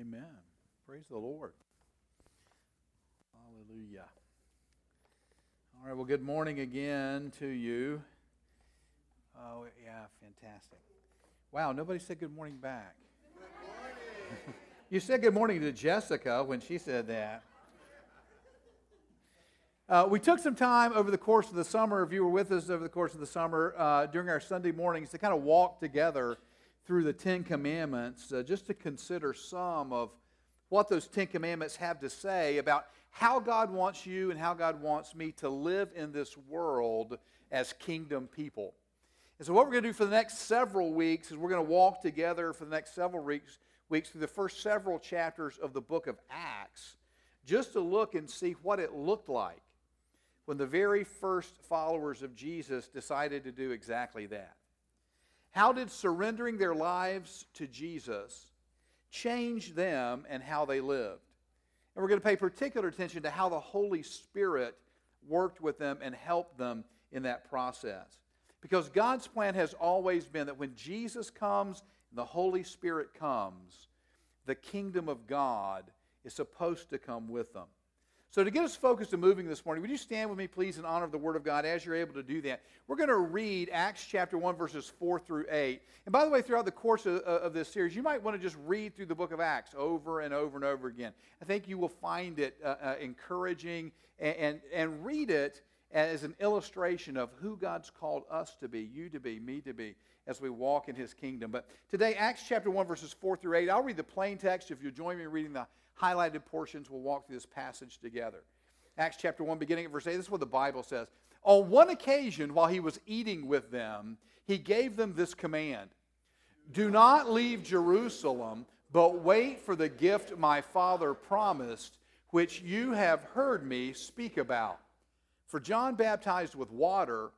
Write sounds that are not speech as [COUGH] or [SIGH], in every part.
Amen. Praise the Lord. Hallelujah. All right, well, good morning again to you. Oh, yeah, fantastic. Wow, nobody said good morning back. Good [LAUGHS] morning. you said good morning to Jessica when she said that. Uh, we took some time over the course of the summer, if you were with us over the course of the summer, uh, during our Sunday mornings to kind of walk together through the Ten Commandments, uh, just to consider some of what those Ten Commandments have to say about how God wants you and how God wants me to live in this world as kingdom people. And so, what we're going to do for the next several weeks is we're going to walk together for the next several weeks, weeks through the first several chapters of the book of Acts, just to look and see what it looked like when the very first followers of Jesus decided to do exactly that. How did surrendering their lives to Jesus change them and how they lived? And we're going to pay particular attention to how the Holy Spirit worked with them and helped them in that process. Because God's plan has always been that when Jesus comes and the Holy Spirit comes, the kingdom of God is supposed to come with them. So, to get us focused and moving this morning, would you stand with me, please, in honor of the Word of God as you're able to do that? We're going to read Acts chapter 1, verses 4 through 8. And by the way, throughout the course of, of this series, you might want to just read through the book of Acts over and over and over again. I think you will find it uh, uh, encouraging and, and, and read it as an illustration of who God's called us to be, you to be, me to be, as we walk in His kingdom. But today, Acts chapter 1, verses 4 through 8, I'll read the plain text. If you'll join me in reading the highlighted portions. We'll walk through this passage together. Acts chapter 1, beginning at verse 8, this is what the Bible says. On one occasion, while he was eating with them, he gave them this command Do not leave Jerusalem, but wait for the gift my Father promised, which you have heard me speak about. For John baptized with water,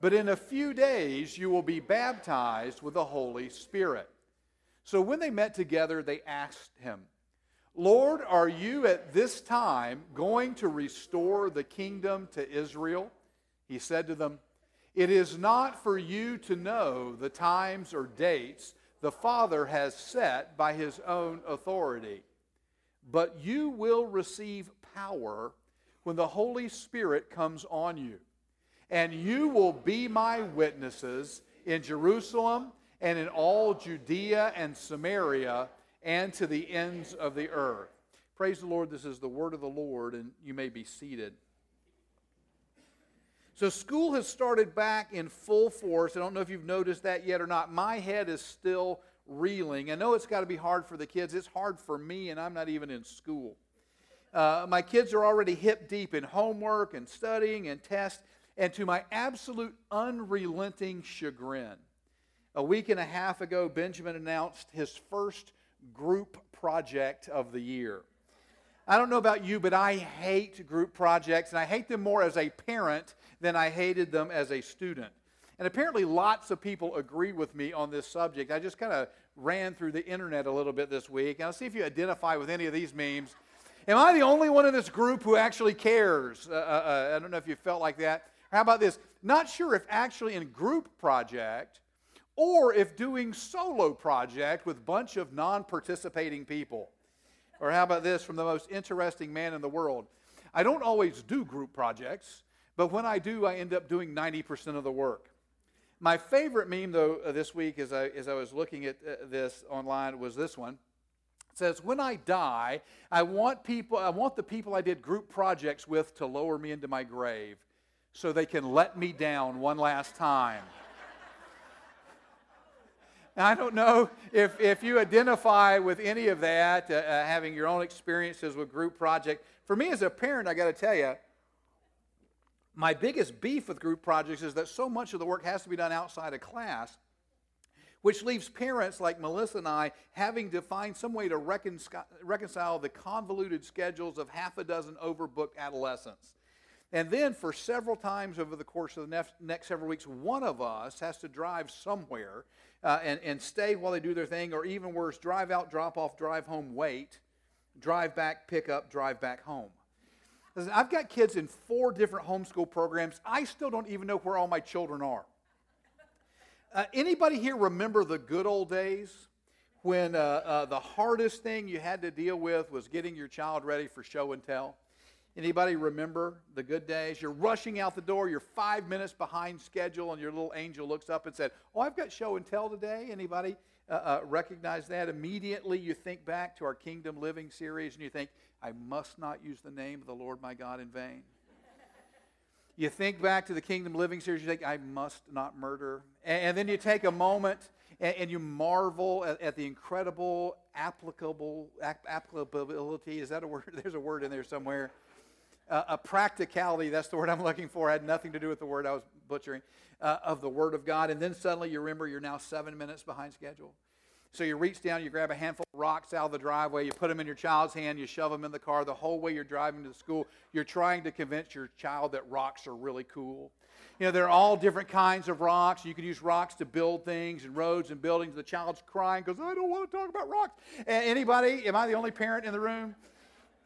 but in a few days you will be baptized with the Holy Spirit. So when they met together, they asked him, Lord, are you at this time going to restore the kingdom to Israel? He said to them, It is not for you to know the times or dates the Father has set by his own authority, but you will receive power when the Holy Spirit comes on you. And you will be my witnesses in Jerusalem and in all Judea and Samaria and to the ends of the earth. Praise the Lord. This is the word of the Lord, and you may be seated. So, school has started back in full force. I don't know if you've noticed that yet or not. My head is still reeling. I know it's got to be hard for the kids. It's hard for me, and I'm not even in school. Uh, my kids are already hip deep in homework and studying and tests, and to my absolute unrelenting chagrin, a week and a half ago, Benjamin announced his first group project of the year. I don't know about you, but I hate group projects, and I hate them more as a parent than I hated them as a student. And apparently, lots of people agree with me on this subject. I just kind of ran through the internet a little bit this week, and I'll see if you identify with any of these memes. Am I the only one in this group who actually cares? Uh, uh, uh I don't know if you felt like that. How about this? Not sure if actually in group project or if doing solo project with bunch of non-participating people. Or how about this from the most interesting man in the world? I don't always do group projects, but when I do, I end up doing 90% of the work. My favorite meme, though, uh, this week as I, as I was looking at uh, this online was this one. It says, When I die, I want, people, I want the people I did group projects with to lower me into my grave so they can let me down one last time. I don't know if, if you identify with any of that, uh, uh, having your own experiences with group project. For me as a parent, I got to tell you, my biggest beef with group projects is that so much of the work has to be done outside of class, which leaves parents like Melissa and I having to find some way to reconcile, reconcile the convoluted schedules of half a dozen overbooked adolescents. And then, for several times over the course of the next, next several weeks, one of us has to drive somewhere uh, and, and stay while they do their thing, or even worse, drive out, drop off, drive home, wait, drive back, pick up, drive back home. Listen, I've got kids in four different homeschool programs. I still don't even know where all my children are. Uh, anybody here remember the good old days when uh, uh, the hardest thing you had to deal with was getting your child ready for show and tell? Anybody remember the good days? You're rushing out the door, you're five minutes behind schedule, and your little angel looks up and said, Oh, I've got show and tell today. Anybody uh, uh, recognize that? Immediately you think back to our Kingdom Living series and you think, I must not use the name of the Lord my God in vain. you think back to the Kingdom Living series, you think, I must not murder. And, and then you take a moment and, and you marvel at, at, the incredible applicable applicability. Is that a word? [LAUGHS] There's a word in there somewhere. Uh, a practicality, that's the word I'm looking for, had nothing to do with the word I was butchering, uh, of the Word of God. And then suddenly you remember you're now seven minutes behind schedule. So you reach down, you grab a handful of rocks out of the driveway, you put them in your child's hand, you shove them in the car. The whole way you're driving to the school, you're trying to convince your child that rocks are really cool. You know, they're all different kinds of rocks. You can use rocks to build things and roads and buildings. The child's crying because I don't want to talk about rocks. Anybody? Am I the only parent in the room?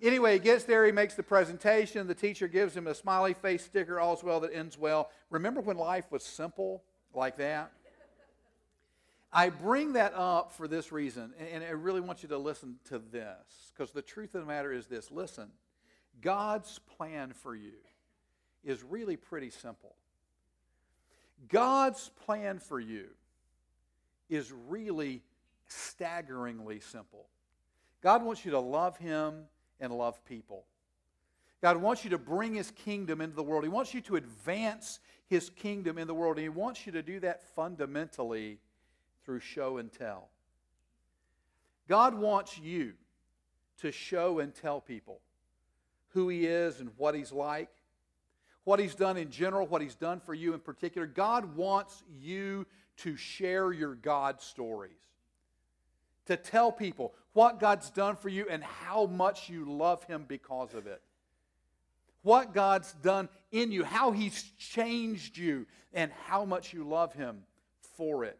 Anyway, he gets there, he makes the presentation. The teacher gives him a smiley face sticker, all's well that ends well. Remember when life was simple like that? I bring that up for this reason, and I really want you to listen to this, because the truth of the matter is this listen, God's plan for you is really pretty simple. God's plan for you is really staggeringly simple. God wants you to love Him and love people. God wants you to bring His kingdom into the world. He wants you to advance His kingdom in the world. And He wants you to do that fundamentally through show and tell. God wants you to show and tell people who He is and what He's like what he's done in general, what he's done for you in particular. God wants you to share your God stories, to tell people what God's done for you and how much you love him because of it. What God's done in you, how he's changed you, and how much you love him for it.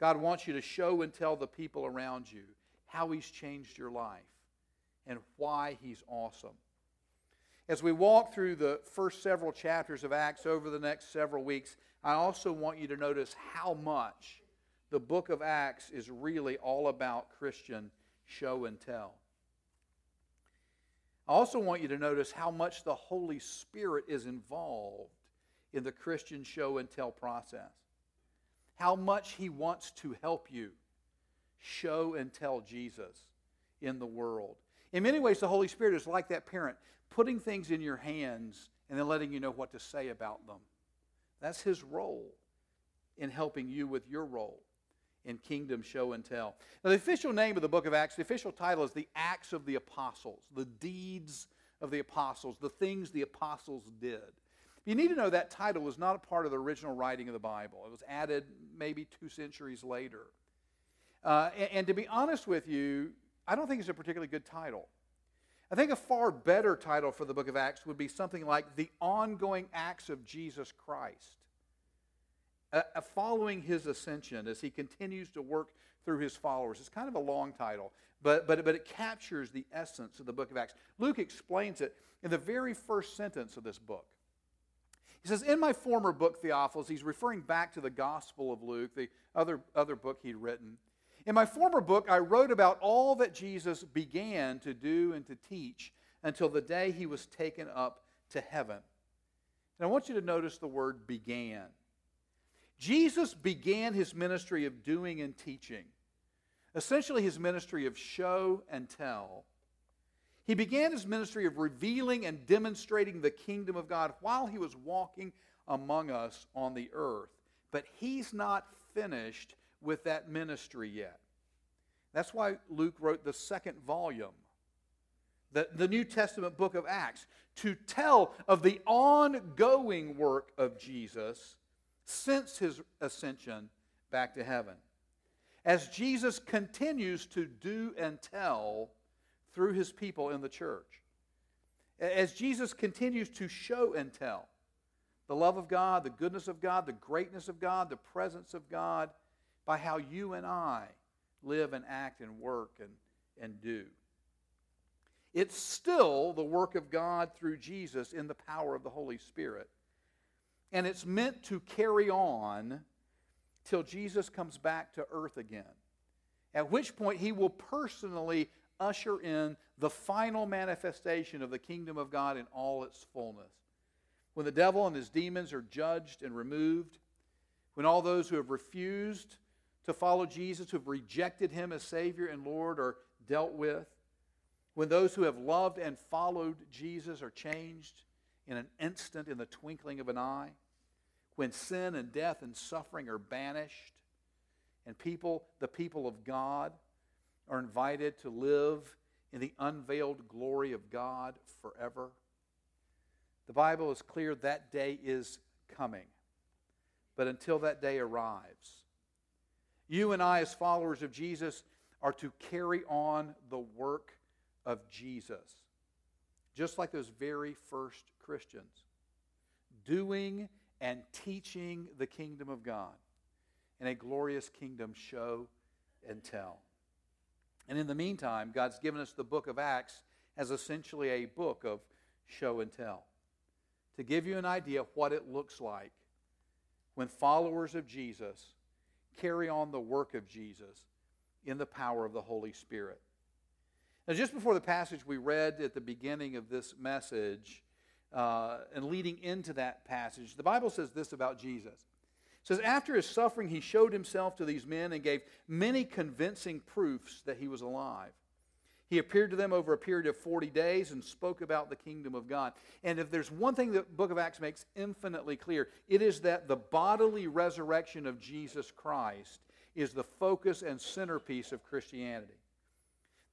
God wants you to show and tell the people around you how he's changed your life and why he's awesome. As we walk through the first several chapters of Acts over the next several weeks, I also want you to notice how much the book of Acts is really all about Christian show and tell. I also want you to notice how much the Holy Spirit is involved in the Christian show and tell process. How much He wants to help you show and tell Jesus in the world. In many ways, the Holy Spirit is like that parent putting things in your hands and then letting you know what to say about them. That's his role in helping you with your role in kingdom show and tell. Now, the official name of the book of Acts, the official title is the Acts of the Apostles, the deeds of the apostles, the things the apostles did. You need to know that title was not a part of the original writing of the Bible. It was added maybe two centuries later. Uh, and, and to be honest with you, I don't think it's a particularly good title. I think a far better title for the book of Acts would be something like The Ongoing Acts of Jesus Christ. Uh, following his ascension as he continues to work through his followers. It's kind of a long title, but, but, but it captures the essence of the book of Acts. Luke explains it in the very first sentence of this book. He says, In my former book, Theophilus, he's referring back to the Gospel of Luke, the other, other book he'd written. In my former book, I wrote about all that Jesus began to do and to teach until the day he was taken up to heaven. And I want you to notice the word began. Jesus began his ministry of doing and teaching, essentially his ministry of show and tell. He began his ministry of revealing and demonstrating the kingdom of God while he was walking among us on the earth. But he's not finished with that ministry yet. That's why Luke wrote the second volume, the, the New Testament book of Acts, to tell of the ongoing work of Jesus since his ascension back to heaven. As Jesus continues to do and tell through his people in the church. As Jesus continues to show and tell the love of God, the goodness of God, the greatness of God, the presence of God by how you and I live and act and work and, and do. It's still the work of God through Jesus in the power of the Holy Spirit. And it's meant to carry on till Jesus comes back to earth again. at which point he will personally usher in the final manifestation of the kingdom of God in all its fullness. When the devil and his demons are judged and removed, when all those who have refused to follow Jesus, who have rejected him as Savior and Lord, are dealt with, when those who have loved and followed Jesus are changed in an instant, in the twinkling of an eye, when sin and death and suffering are banished, and people, the people of God, are invited to live in the unveiled glory of God forever. The Bible is clear that day is coming. But until that day arrives, you and I, as followers of Jesus, are to carry on the work of Jesus, just like those very first Christians, doing and teaching the kingdom of God in a glorious kingdom show and tell. And in the meantime, God's given us the book of Acts as essentially a book of show and tell to give you an idea of what it looks like when followers of Jesus carry on the work of Jesus in the power of the Holy Spirit. Now, just before the passage we read at the beginning of this message, uh, and leading into that passage, the Bible says this about Jesus. It says, After his suffering, he showed himself to these men and gave many convincing proofs that he was alive. He appeared to them over a period of 40 days and spoke about the kingdom of God. And if there's one thing the book of Acts makes infinitely clear, it is that the bodily resurrection of Jesus Christ is the focus and centerpiece of Christianity.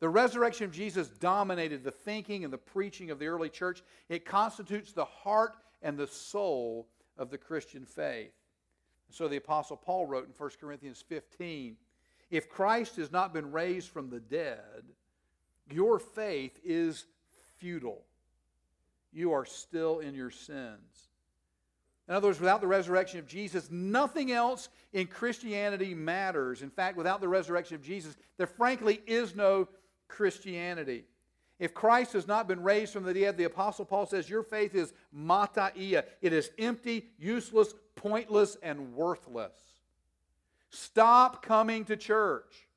The resurrection of Jesus dominated the thinking and the preaching of the early church. It constitutes the heart and the soul of the Christian faith. So the Apostle Paul wrote in 1 Corinthians 15 If Christ has not been raised from the dead, your faith is futile. You are still in your sins. In other words, without the resurrection of Jesus, nothing else in Christianity matters. In fact, without the resurrection of Jesus, there frankly is no Christianity. If Christ has not been raised from the dead, the Apostle Paul says, Your faith is mataia. It is empty, useless, pointless, and worthless. Stop coming to church.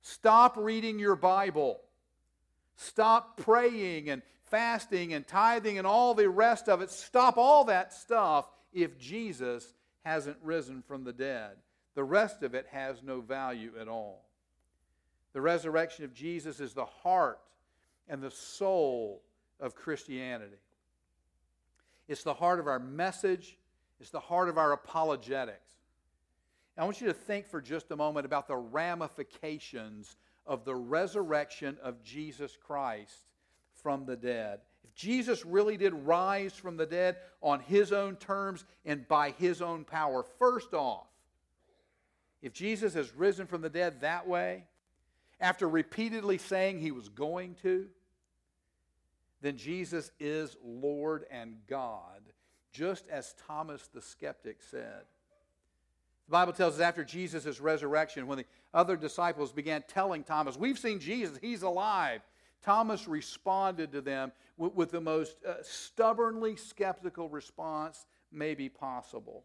Stop reading your Bible. Stop praying and fasting and tithing and all the rest of it. Stop all that stuff if Jesus hasn't risen from the dead. The rest of it has no value at all. The resurrection of Jesus is the heart and the soul of Christianity. It's the heart of our message, it's the heart of our apologetics. I want you to think for just a moment about the ramifications of the resurrection of Jesus Christ from the dead. If Jesus really did rise from the dead on his own terms and by his own power, first off, if Jesus has risen from the dead that way, after repeatedly saying he was going to, then Jesus is Lord and God, just as Thomas the skeptic said. The Bible tells us after Jesus' resurrection, when the other disciples began telling Thomas, We've seen Jesus, he's alive. Thomas responded to them with, with the most uh, stubbornly skeptical response maybe possible.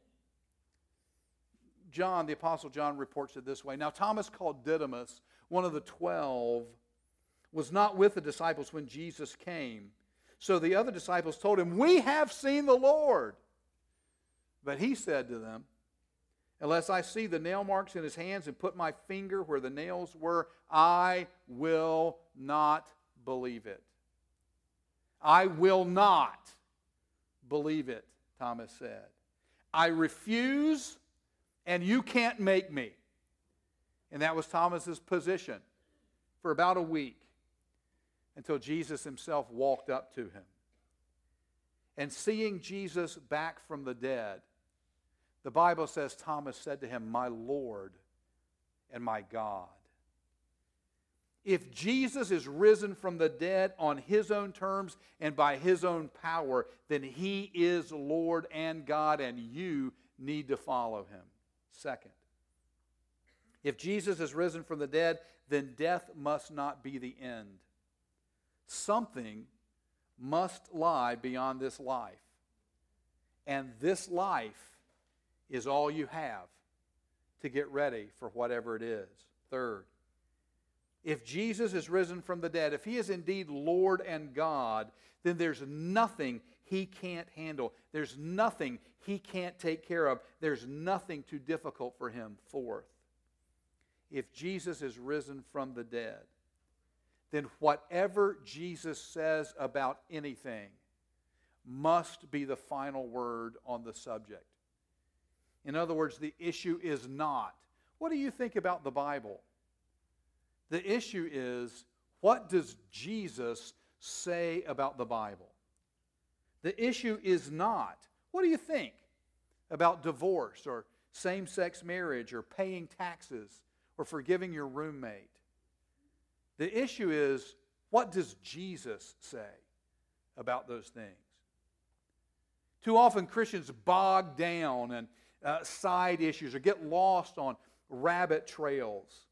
John, the Apostle John, reports it this way Now, Thomas, called Didymus, one of the twelve, was not with the disciples when Jesus came. So the other disciples told him, We have seen the Lord. But he said to them, Unless I see the nail marks in his hands and put my finger where the nails were, I will not believe it. I will not believe it, Thomas said. I refuse, and you can't make me. And that was Thomas's position for about a week until Jesus himself walked up to him. And seeing Jesus back from the dead, the Bible says Thomas said to him, My Lord and my God. If Jesus is risen from the dead on his own terms and by his own power, then he is Lord and God, and you need to follow him. Second, if Jesus is risen from the dead, then death must not be the end. Something must lie beyond this life. And this life is all you have to get ready for whatever it is. Third, if Jesus is risen from the dead, if he is indeed Lord and God, then there's nothing he can't handle. There's nothing he can't take care of. There's nothing too difficult for him. Fourth, if Jesus is risen from the dead, then whatever Jesus says about anything must be the final word on the subject. In other words, the issue is not, what do you think about the Bible? The issue is, what does Jesus say about the Bible? The issue is not, what do you think about divorce or same sex marriage or paying taxes or forgiving your roommate? The issue is, what does Jesus say about those things? Too often Christians bog down and uh, side issues or get lost on rabbit trails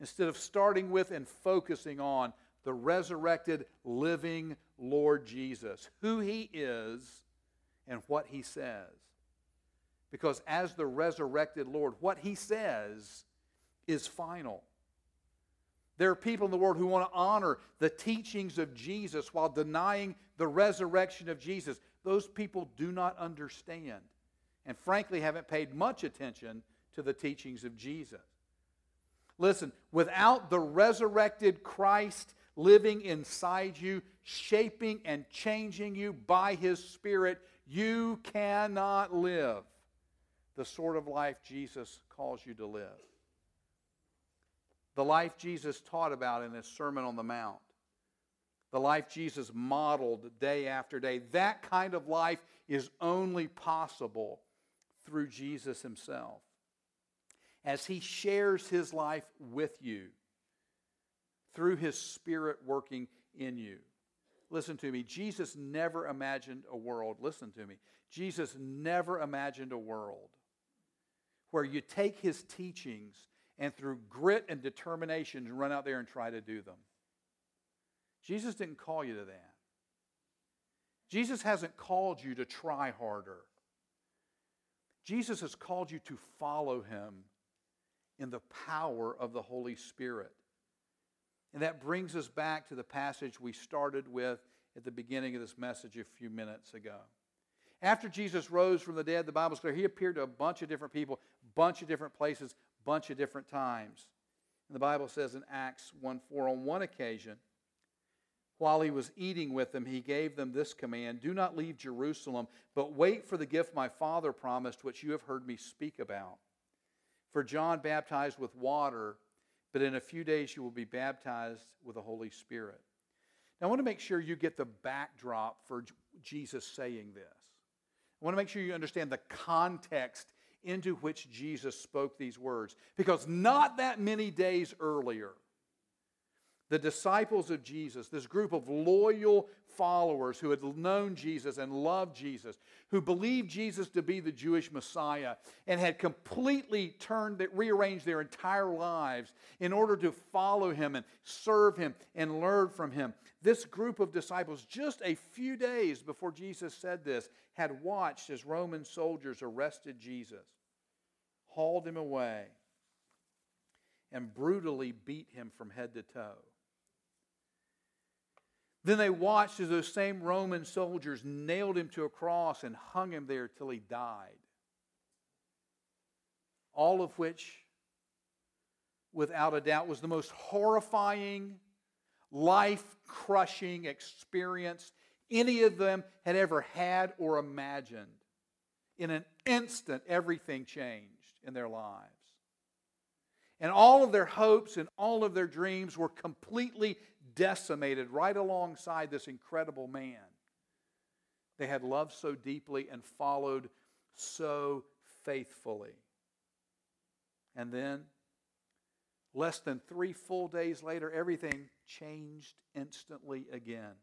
instead of starting with and focusing on the resurrected, living Lord Jesus, who he is and what he says. Because as the resurrected Lord, what he says is final. There are people in the world who want to honor the teachings of Jesus while denying the resurrection of Jesus. Those people do not understand and, frankly, haven't paid much attention to the teachings of Jesus. Listen, without the resurrected Christ living inside you, shaping and changing you by His Spirit, you cannot live the sort of life Jesus calls you to live. The life Jesus taught about in His Sermon on the Mount, the life Jesus modeled day after day, that kind of life is only possible through Jesus Himself as he shares his life with you through his spirit working in you. Listen to me. Jesus never imagined a world, listen to me. Jesus never imagined a world where you take his teachings and through grit and determination run out there and try to do them. Jesus didn't call you to that. Jesus hasn't called you to try harder. Jesus has called you to follow him in the power of the Holy Spirit. And that brings us back to the passage we started with at the beginning of this message a few minutes ago. After Jesus rose from the dead, the Bible's clear, he appeared to a bunch of different people, bunch of different places, bunch of different times. And the Bible says in Acts 1 4, on one occasion, while he was eating with them, he gave them this command Do not leave Jerusalem, but wait for the gift my Father promised, which you have heard me speak about. For John baptized with water, but in a few days you will be baptized with the Holy Spirit. Now, I want to make sure you get the backdrop for Jesus saying this. I want to make sure you understand the context into which Jesus spoke these words. Because not that many days earlier, the disciples of Jesus, this group of loyal followers who had known Jesus and loved Jesus, who believed Jesus to be the Jewish Messiah, and had completely turned, rearranged their entire lives in order to follow him and serve him and learn from him. This group of disciples, just a few days before Jesus said this, had watched as Roman soldiers arrested Jesus, hauled him away, and brutally beat him from head to toe. Then they watched as those same Roman soldiers nailed him to a cross and hung him there till he died. All of which, without a doubt, was the most horrifying, life crushing experience any of them had ever had or imagined. In an instant, everything changed in their lives. And all of their hopes and all of their dreams were completely decimated right alongside this incredible man they had loved so deeply and followed so faithfully. And then, less than three full days later, everything changed instantly again.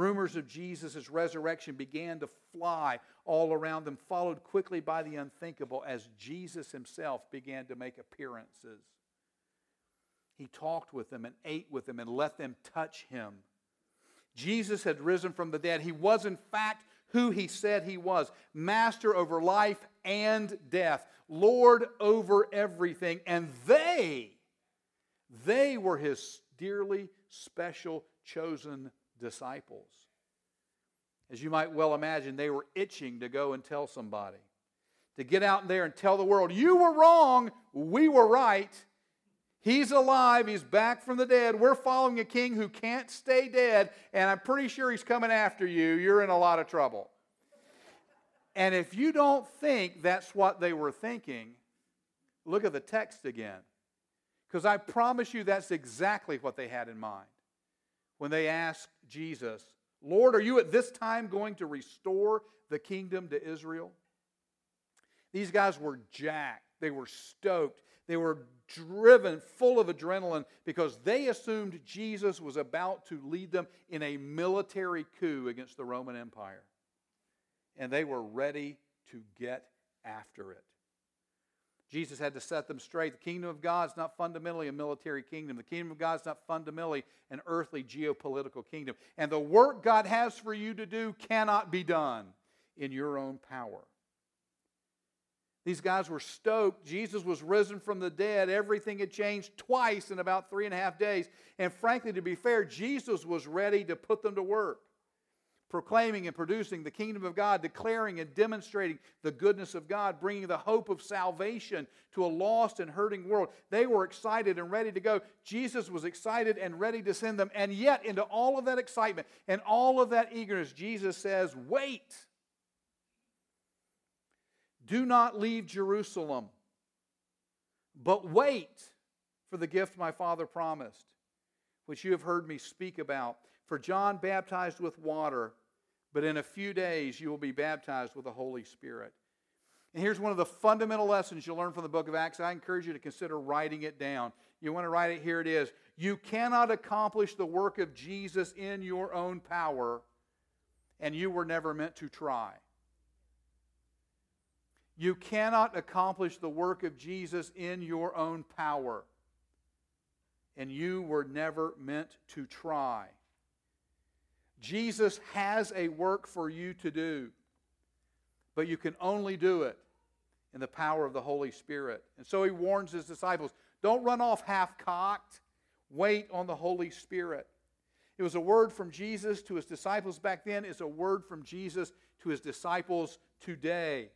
Rumors of Jesus' resurrection began to fly all around them, followed quickly by the unthinkable as Jesus himself began to make appearances he talked with them and ate with them and let them touch him. Jesus had risen from the dead. He was, in fact, who he said he was master over life and death, Lord over everything. And they, they were his dearly special chosen disciples. As you might well imagine, they were itching to go and tell somebody, to get out there and tell the world, You were wrong, we were right. He's alive. He's back from the dead. We're following a king who can't stay dead, and I'm pretty sure he's coming after you. You're in a lot of trouble. And if you don't think that's what they were thinking, look at the text again. Because I promise you that's exactly what they had in mind when they asked Jesus, Lord, are you at this time going to restore the kingdom to Israel? These guys were jacked. They were stoked. They were driven, full of adrenaline, because they assumed Jesus was about to lead them in a military coup against the Roman Empire. And they were ready to get after it. Jesus had to set them straight. The kingdom of God is not fundamentally a military kingdom. The kingdom of God is not fundamentally an earthly geopolitical kingdom. And the work God has for you to do cannot be done in your own power. These guys were stoked. Jesus was risen from the dead. Everything had changed twice in about three and a half days. And frankly, to be fair, Jesus was ready to put them to work proclaiming and producing the kingdom of God, declaring and demonstrating the goodness of God, bringing the hope of salvation to a lost and hurting world. They were excited and ready to go. Jesus was excited and ready to send them. And yet, into all of that excitement and all of that eagerness, Jesus says, Wait. Do not leave Jerusalem, but wait for the gift my Father promised, which you have heard me speak about. For John baptized with water but in a few days you will be baptized with the Holy Spirit. And here's one of the fundamental lessons you'll learn from the book of Acts. I encourage you to consider writing it down. You want to write it? Here it is. You cannot accomplish the work of Jesus in your own power, and you were never meant to try. You cannot accomplish the work of Jesus in your own power, and you were never meant to try. Jesus has a work for you to do, but you can only do it in the power of the Holy Spirit. And so he warns his disciples don't run off half cocked, wait on the Holy Spirit. It was a word from Jesus to his disciples back then, it's a word from Jesus to his disciples today.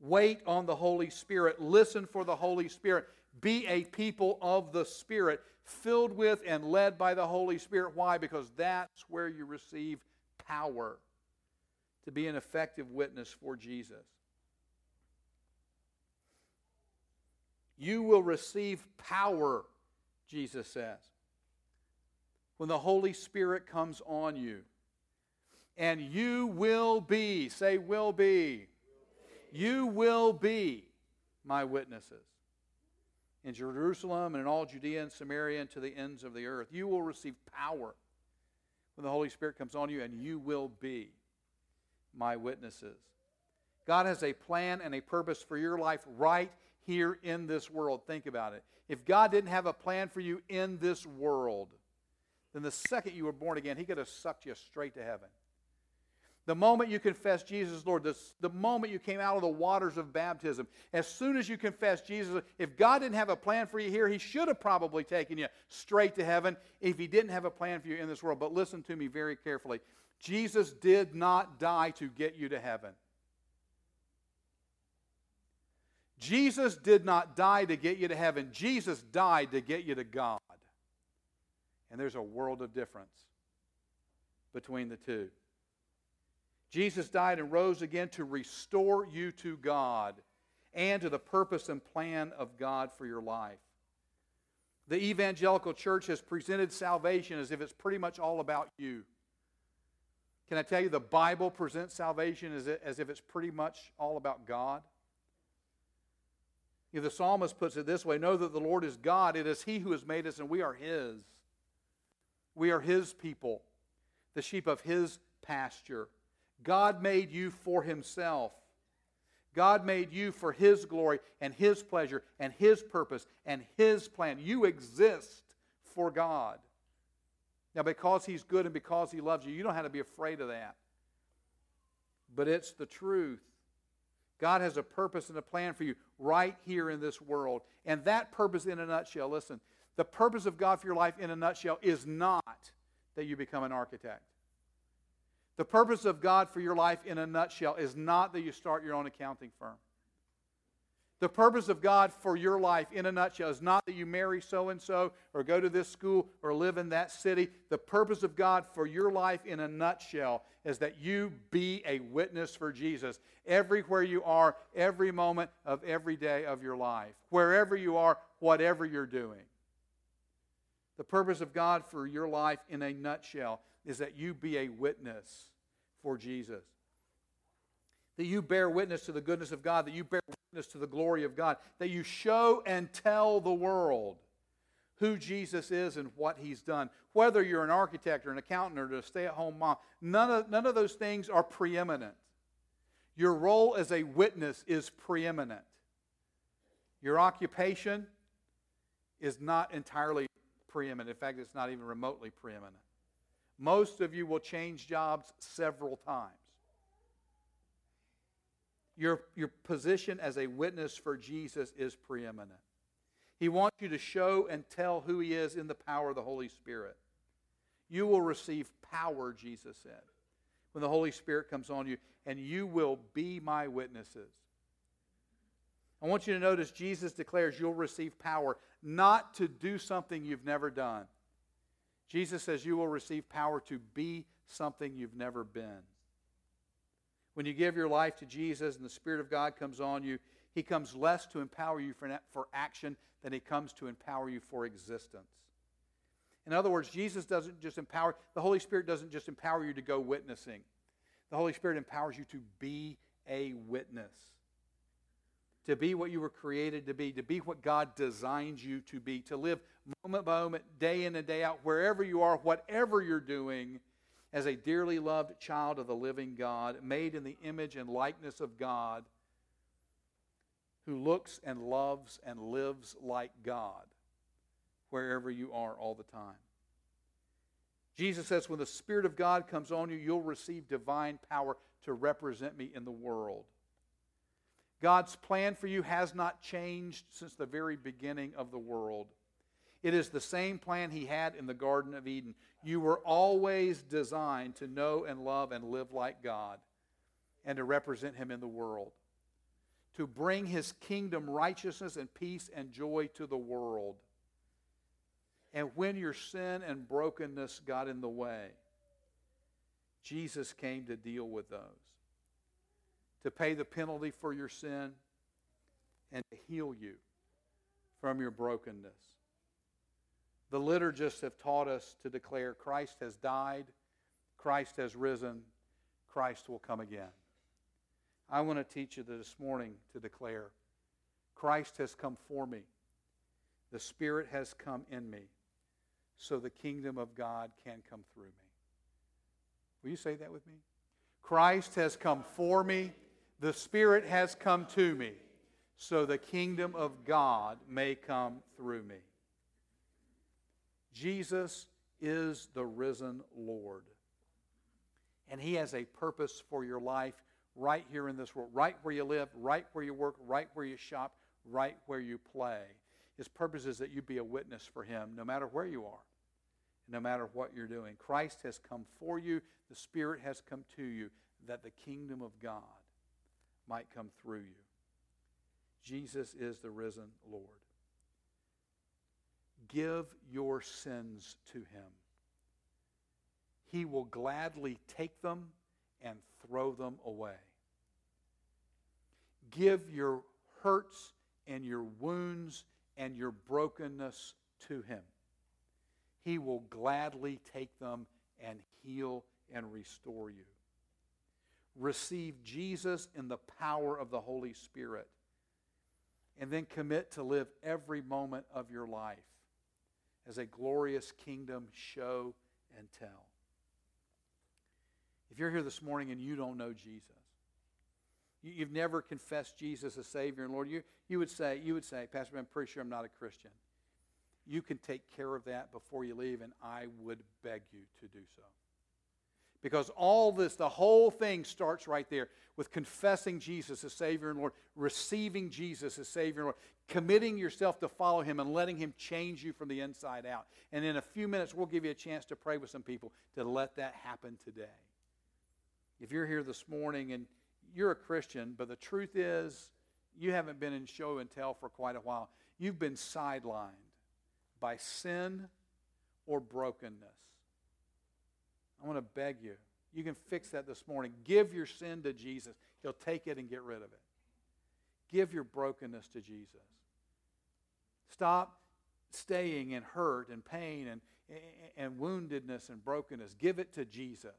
Wait on the Holy Spirit. Listen for the Holy Spirit. Be a people of the Spirit filled with and led by the Holy Spirit. Why? Because that's where you receive power to be an effective witness for Jesus. You will receive power, Jesus says, when the Holy Spirit comes on you. And you will be, say, will be. You will be my witnesses in Jerusalem and in all Judea and Samaria and to the ends of the earth. You will receive power when the Holy Spirit comes on you, and you will be my witnesses. God has a plan and a purpose for your life right here in this world. Think about it. If God didn't have a plan for you in this world, then the second you were born again, He could have sucked you straight to heaven. The moment you confess Jesus Lord, the, the moment you came out of the waters of baptism, as soon as you confess Jesus, if God didn't have a plan for you here, He should have probably taken you straight to heaven if He didn't have a plan for you in this world. But listen to me very carefully. Jesus did not die to get you to heaven. Jesus did not die to get you to heaven. Jesus died to get you to God. And there's a world of difference between the two. Jesus died and rose again to restore you to God and to the purpose and plan of God for your life. The evangelical church has presented salvation as if it's pretty much all about you. Can I tell you, the Bible presents salvation as, as if it's pretty much all about God? You know, the psalmist puts it this way Know that the Lord is God. It is He who has made us, and we are His. We are His people, the sheep of His pasture. God made you for Himself. God made you for His glory and His pleasure and His purpose and His plan. You exist for God. Now, because He's good and because He loves you, you don't have to be afraid of that. but it's the truth. God has a purpose and a plan for you right here in this world. And that purpose, in a nutshell, listen, the purpose of God for your life, in a nutshell, is not that you become an architect. The purpose of God for your life, in a nutshell, is not that you start your own accounting firm. The purpose of God for your life, in a nutshell, is not that you marry so and so, or go to this school, or live in that city. The purpose of God for your life, in a nutshell, is that you be a witness for Jesus everywhere you are, every moment of every day of your life, wherever you are, whatever you're doing. The purpose of God for your life, in a nutshell, is that you be a witness for Jesus that you bear witness to the goodness of God, that you bear witness to the glory of God, that you show and tell the world who Jesus is and what he's done. Whether you're an architect or an accountant or a stay at home mom, none of, none of those things are preeminent. Your role as a witness is preeminent. Your occupation is not entirely preeminent. In fact, it's not even remotely preeminent. Most of you will change jobs several times your, your position as a witness for Jesus is preeminent. He wants you to show and tell who He is in the power of the Holy Spirit. You will receive power, Jesus said, when the Holy Spirit comes on you, and you will be my witnesses. I want you to notice Jesus declares you'll receive power not to do something you've never done. Jesus says you will receive power to be something you've never been. When you give your life to Jesus and the Spirit of God comes on you, He comes less to empower you for, for action than He comes to empower you for existence. In other words, Jesus doesn't just empower, the Holy Spirit doesn't just empower you to go witnessing. The Holy Spirit empowers you to be a witness, to be what you were created to be, to be what God designed you to be, to live moment by moment, day in and day out, wherever you are, whatever you're doing as a dearly loved child of the living God, made in the image and likeness of God, who looks and loves and lives like God wherever you are all the time. Jesus says, when the Spirit of God comes on you, you'll receive divine power to represent me in the world. God's plan for you has not changed since the very beginning of the world. It is the same plan he had in the Garden of Eden. You were always designed to know and love and live like God and to represent him in the world, to bring his kingdom righteousness and peace and joy to the world. And when your sin and brokenness got in the way, Jesus came to deal with those, to pay the penalty for your sin and to heal you from your brokenness. The liturgists have taught us to declare Christ has died, Christ has risen, Christ will come again. I want to teach you this morning to declare Christ has come for me. The Spirit has come in me so the kingdom of God can come through me. Will you say that with me? Christ has come for me. The Spirit has come to me so the kingdom of God may come through me. Jesus is the risen Lord. And He has a purpose for your life right here in this world, right where you live, right where you work, right where you shop, right where you play. His purpose is that you be a witness for Him no matter where you are, no matter what you're doing. Christ has come for you, the Spirit has come to you, that the kingdom of God might come through you. Jesus is the risen Lord. Give your sins to him. He will gladly take them and throw them away. Give your hurts and your wounds and your brokenness to him. He will gladly take them and heal and restore you. Receive Jesus in the power of the Holy Spirit. And then commit to live every moment of your life as a glorious kingdom show and tell. If you're here this morning and you don't know Jesus, you, have never confessed Jesus as Savior and Lord, you, you, would say, you would say, Pastor, I'm pretty sure I'm not a Christian. You can take care of that before you leave, and I would beg you to do so. Because all this, the whole thing starts right there with confessing Jesus as Savior and Lord, receiving Jesus as Savior and Lord, committing yourself to follow Him and letting Him change you from the inside out. And in a few minutes, we'll give you a chance to pray with some people to let that happen today. If you're here this morning and you're a Christian, but the truth is you haven't been in show and tell for quite a while, you've been sidelined by sin or brokenness. I want to beg you. You can fix that this morning. Give your sin to Jesus. He'll take it and get rid of it. Give your brokenness to Jesus. Stop staying in hurt and pain and, and woundedness and brokenness. Give it to Jesus.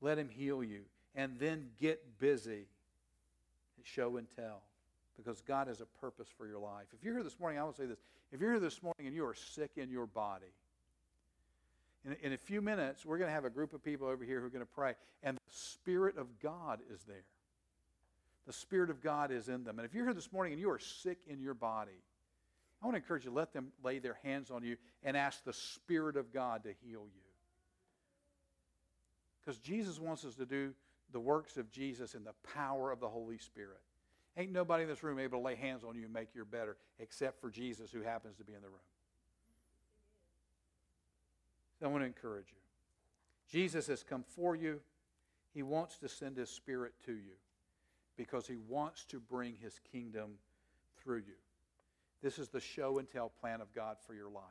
Let him heal you. And then get busy. Show and tell. Because God has a purpose for your life. If you're here this morning, I will say this. If you're here this morning and you are sick in your body, in, in a few minutes, we're going to have a group of people over here who are going to pray. And the Spirit of God is there. The Spirit of God is in them. And if you're here this morning and you are sick in your body, I want to encourage you let them lay their hands on you and ask the Spirit of God to heal you. Because Jesus wants us to do the works of Jesus in the power of the Holy Spirit. Ain't nobody in this room able to lay hands on you and make you better except for Jesus who happens to be in the room. So I want to encourage you. Jesus has come for you. He wants to send his spirit to you because he wants to bring his kingdom through you. This is the show and tell plan of God for your life.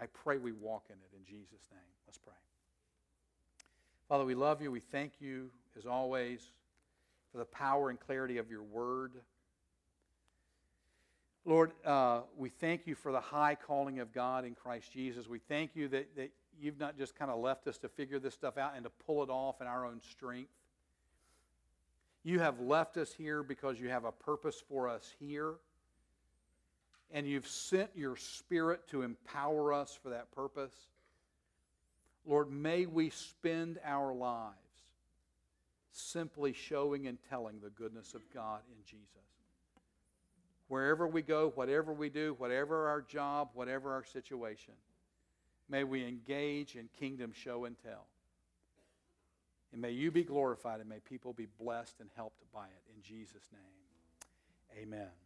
I pray we walk in it in Jesus' name. Let's pray. Father, we love you. We thank you, as always, for the power and clarity of your word. Lord, uh, we thank you for the high calling of God in Christ Jesus. We thank you that, that you've not just kind of left us to figure this stuff out and to pull it off in our own strength. You have left us here because you have a purpose for us here. And you've sent your Spirit to empower us for that purpose. Lord, may we spend our lives simply showing and telling the goodness of God in Jesus. Wherever we go, whatever we do, whatever our job, whatever our situation, may we engage in kingdom show and tell. And may you be glorified and may people be blessed and helped by it. In Jesus' name, amen.